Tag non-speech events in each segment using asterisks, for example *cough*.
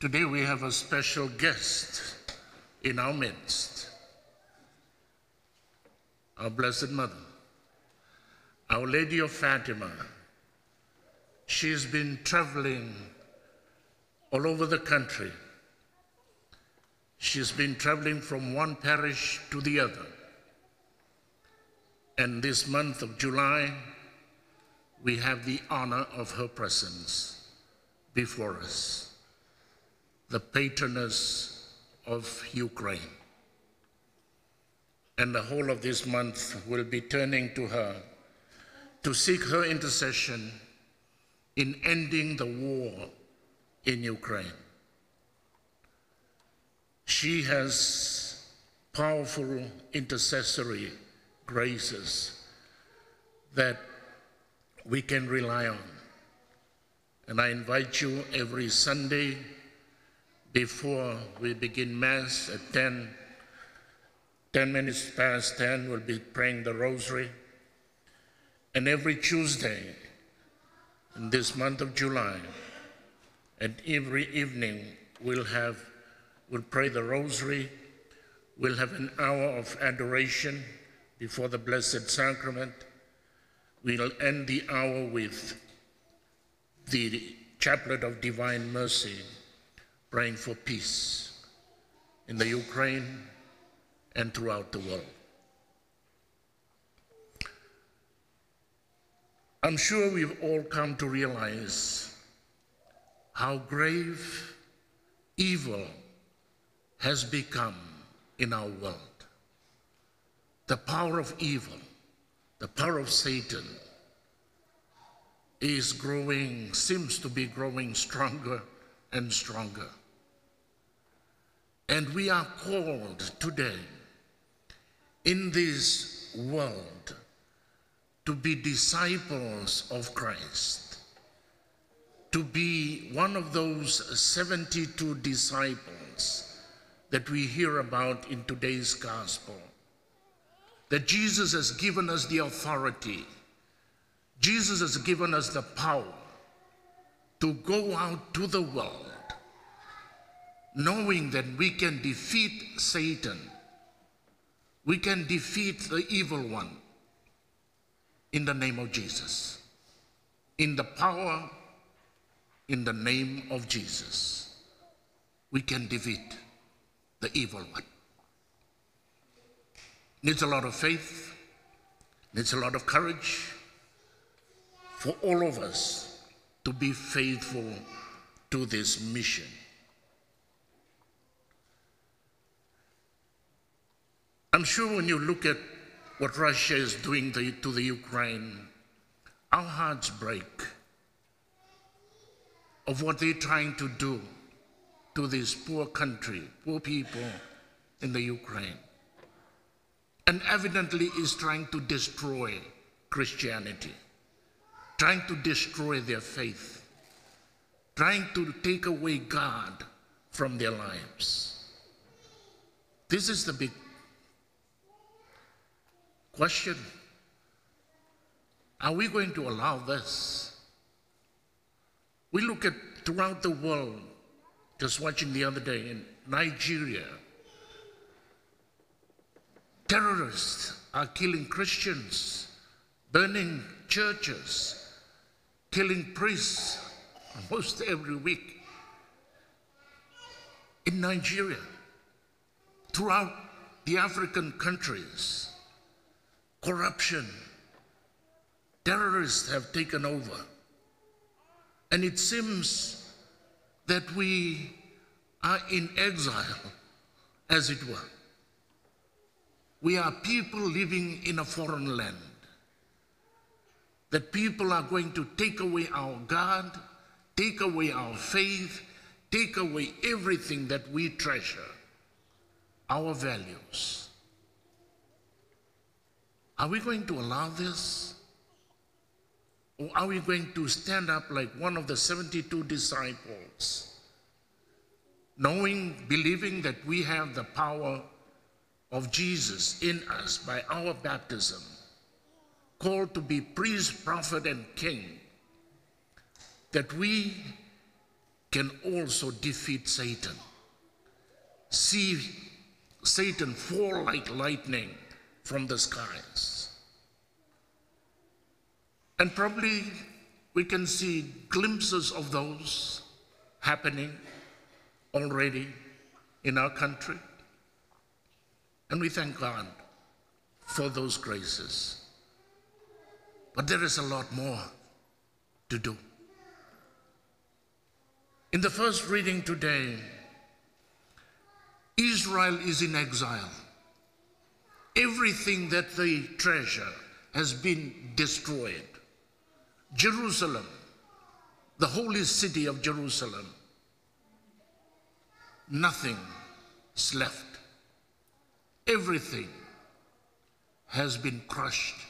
Today we have a special guest in our midst, our Blessed Mother, Our Lady of Fatima. She's been traveling all over the country. She's been traveling from one parish to the other. And this month of July, we have the honor of her presence before us, the patroness of Ukraine. And the whole of this month will be turning to her to seek her intercession in ending the war in Ukraine. She has powerful intercessory graces that we can rely on. And I invite you every Sunday before we begin Mass at 10, 10 minutes past 10, we'll be praying the Rosary. And every Tuesday in this month of July, and every evening we'll have, we'll pray the Rosary, we'll have an hour of adoration before the Blessed Sacrament. We'll end the hour with the Chaplet of Divine Mercy, praying for peace in the Ukraine and throughout the world. I'm sure we've all come to realize how grave evil has become in our world. The power of evil, the power of Satan, is growing, seems to be growing stronger and stronger. And we are called today in this world to be disciples of Christ, to be one of those 72 disciples that we hear about in today's gospel. That Jesus has given us the authority, Jesus has given us the power to go out to the world, knowing that we can defeat Satan, we can defeat the evil one in the name of Jesus. In the power, in the name of Jesus, we can defeat the evil one. Needs a lot of faith, needs a lot of courage for all of us to be faithful to this mission. I'm sure when you look at what Russia is doing to, to the Ukraine, our hearts break of what they're trying to do to this poor country, poor people in the Ukraine. And evidently is trying to destroy Christianity, trying to destroy their faith, trying to take away God from their lives. This is the big Question Are we going to allow this? We look at throughout the world, just watching the other day in Nigeria, terrorists are killing Christians, burning churches, killing priests almost every week. In Nigeria, throughout the African countries, corruption. Terrorists have taken over. And it seems that we are in exile, as it were. We are people living in a foreign land. That people are going to take away our God, take away our faith, take away everything that we treasure, our values. Are we going to allow this? Or are we going to stand up like one of the 72 disciples, knowing, believing that we have the power of Jesus in us by our baptism, called to be priest, prophet, and king, that we can also defeat Satan. See Satan fall like lightning from the skies. And probably we can see glimpses of those happening already in our country. And we thank God for those graces. But there is a lot more to do. In the first reading today, Israel is in exile. Everything that they treasure has been destroyed. Jerusalem, the holy city of Jerusalem, nothing is left. Everything has been crushed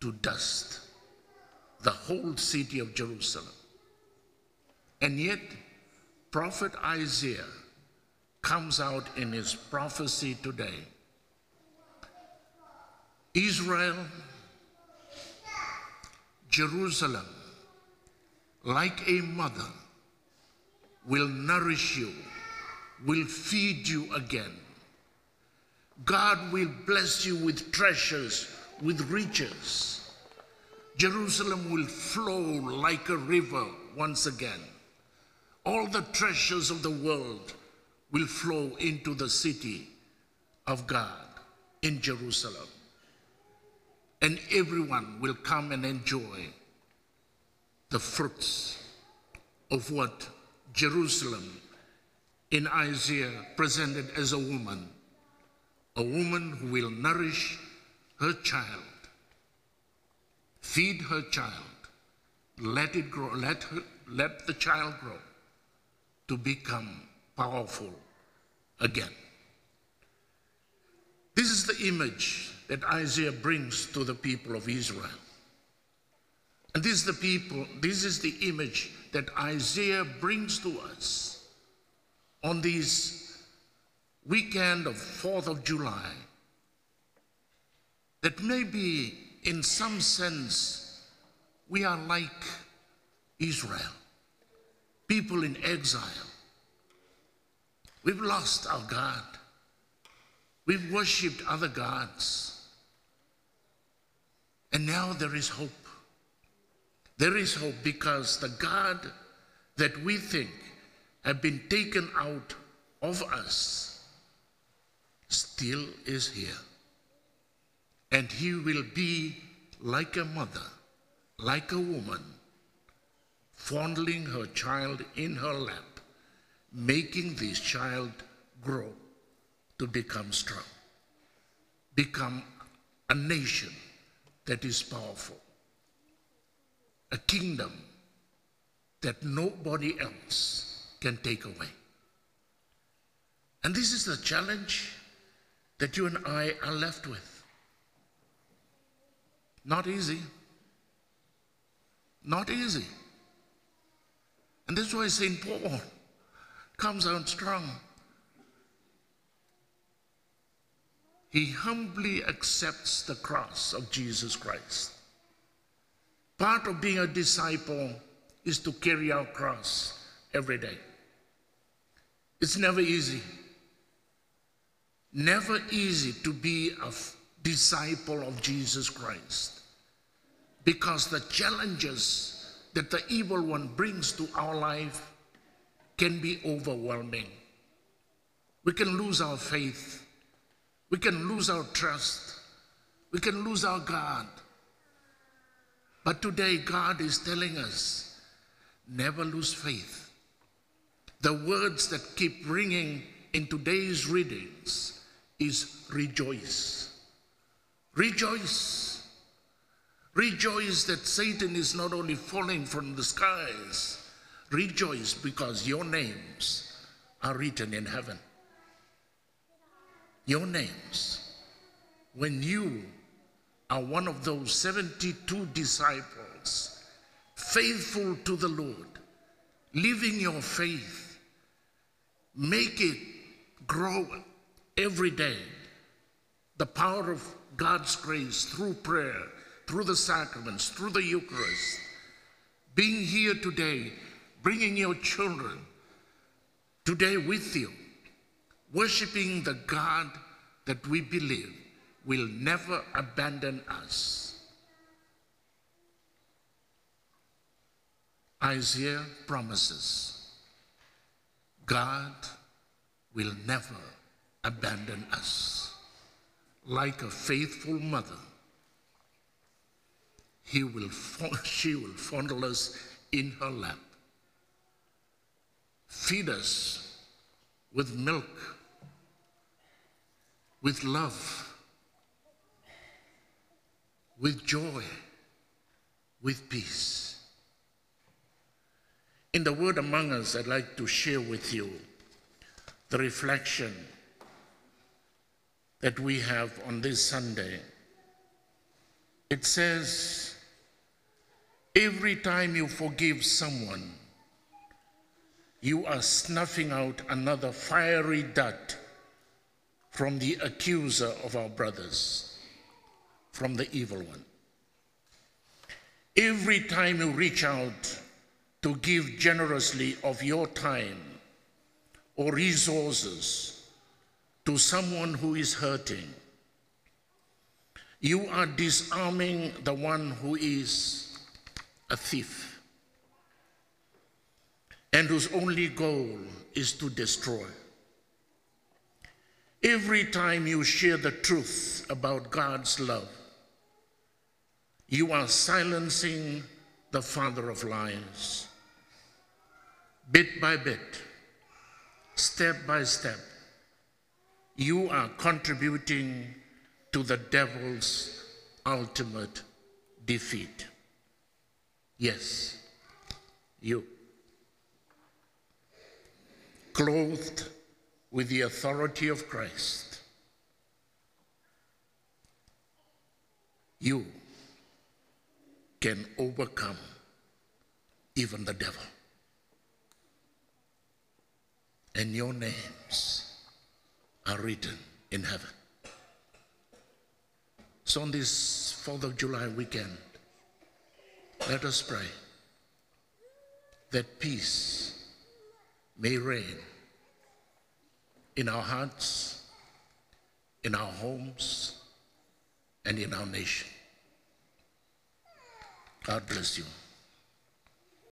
to dust. The whole city of Jerusalem. And yet, Prophet Isaiah comes out in his prophecy today. Israel, Jerusalem, like a mother, will nourish you, will feed you again. God will bless you with treasures, with riches. Jerusalem will flow like a river once again. All the treasures of the world will flow into the city of God in Jerusalem. And everyone will come and enjoy the fruits of what Jerusalem in Isaiah presented as a woman, a woman who will nourish her child, feed her child, let it grow, let, her, let the child grow to become powerful again. This is the image that Isaiah brings to the people of Israel. And this is the people, this is the image that Isaiah brings to us on this weekend of 4th of July. That maybe in some sense we are like Israel, people in exile We've lost our God. We've worshipped other gods. And now there is hope. There is hope because the God that we think have been taken out of us still is here. And he will be like a mother, like a woman, fondling her child in her lap making this child grow to become strong, become a nation that is powerful, a kingdom that nobody else can take away. And this is the challenge that you and I are left with. Not easy. Not easy. And that's why St. Paul comes out strong. He humbly accepts the cross of Jesus Christ. Part of being a disciple is to carry our cross every day. It's never easy. Never easy to be a disciple of Jesus Christ because the challenges that the evil one brings to our life can be overwhelming. We can lose our faith. We can lose our trust. We can lose our God. But today, God is telling us never lose faith. The words that keep ringing in today's readings is rejoice. Rejoice. Rejoice that Satan is not only falling from the skies, Rejoice because your names are written in heaven. Your names. When you are one of those 72 disciples, faithful to the Lord, living your faith, make it grow every day. The power of God's grace through prayer, through the sacraments, through the Eucharist. Being here today bringing your children today with you, worshiping the God that we believe will never abandon us. Isaiah promises God will never abandon us. Like a faithful mother, he will, *laughs* she will fondle us in her lap, feed us with milk, with love, with joy, with peace. In the Word Among Us, I'd like to share with you the reflection that we have on this Sunday. It says, every time you forgive someone, you are snuffing out another fiery dart from the accuser of our brothers, from the evil one. Every time you reach out to give generously of your time or resources to someone who is hurting, you are disarming the one who is a thief and whose only goal is to destroy. Every time you share the truth about God's love, you are silencing the father of lies. Bit by bit, step by step, you are contributing to the devil's ultimate defeat. Yes, you. Clothed with the authority of Christ, you can overcome even the devil. And your names are written in heaven. So on this 4th of July weekend, let us pray that peace may reign in our hearts, in our homes, and in our nation. God bless you.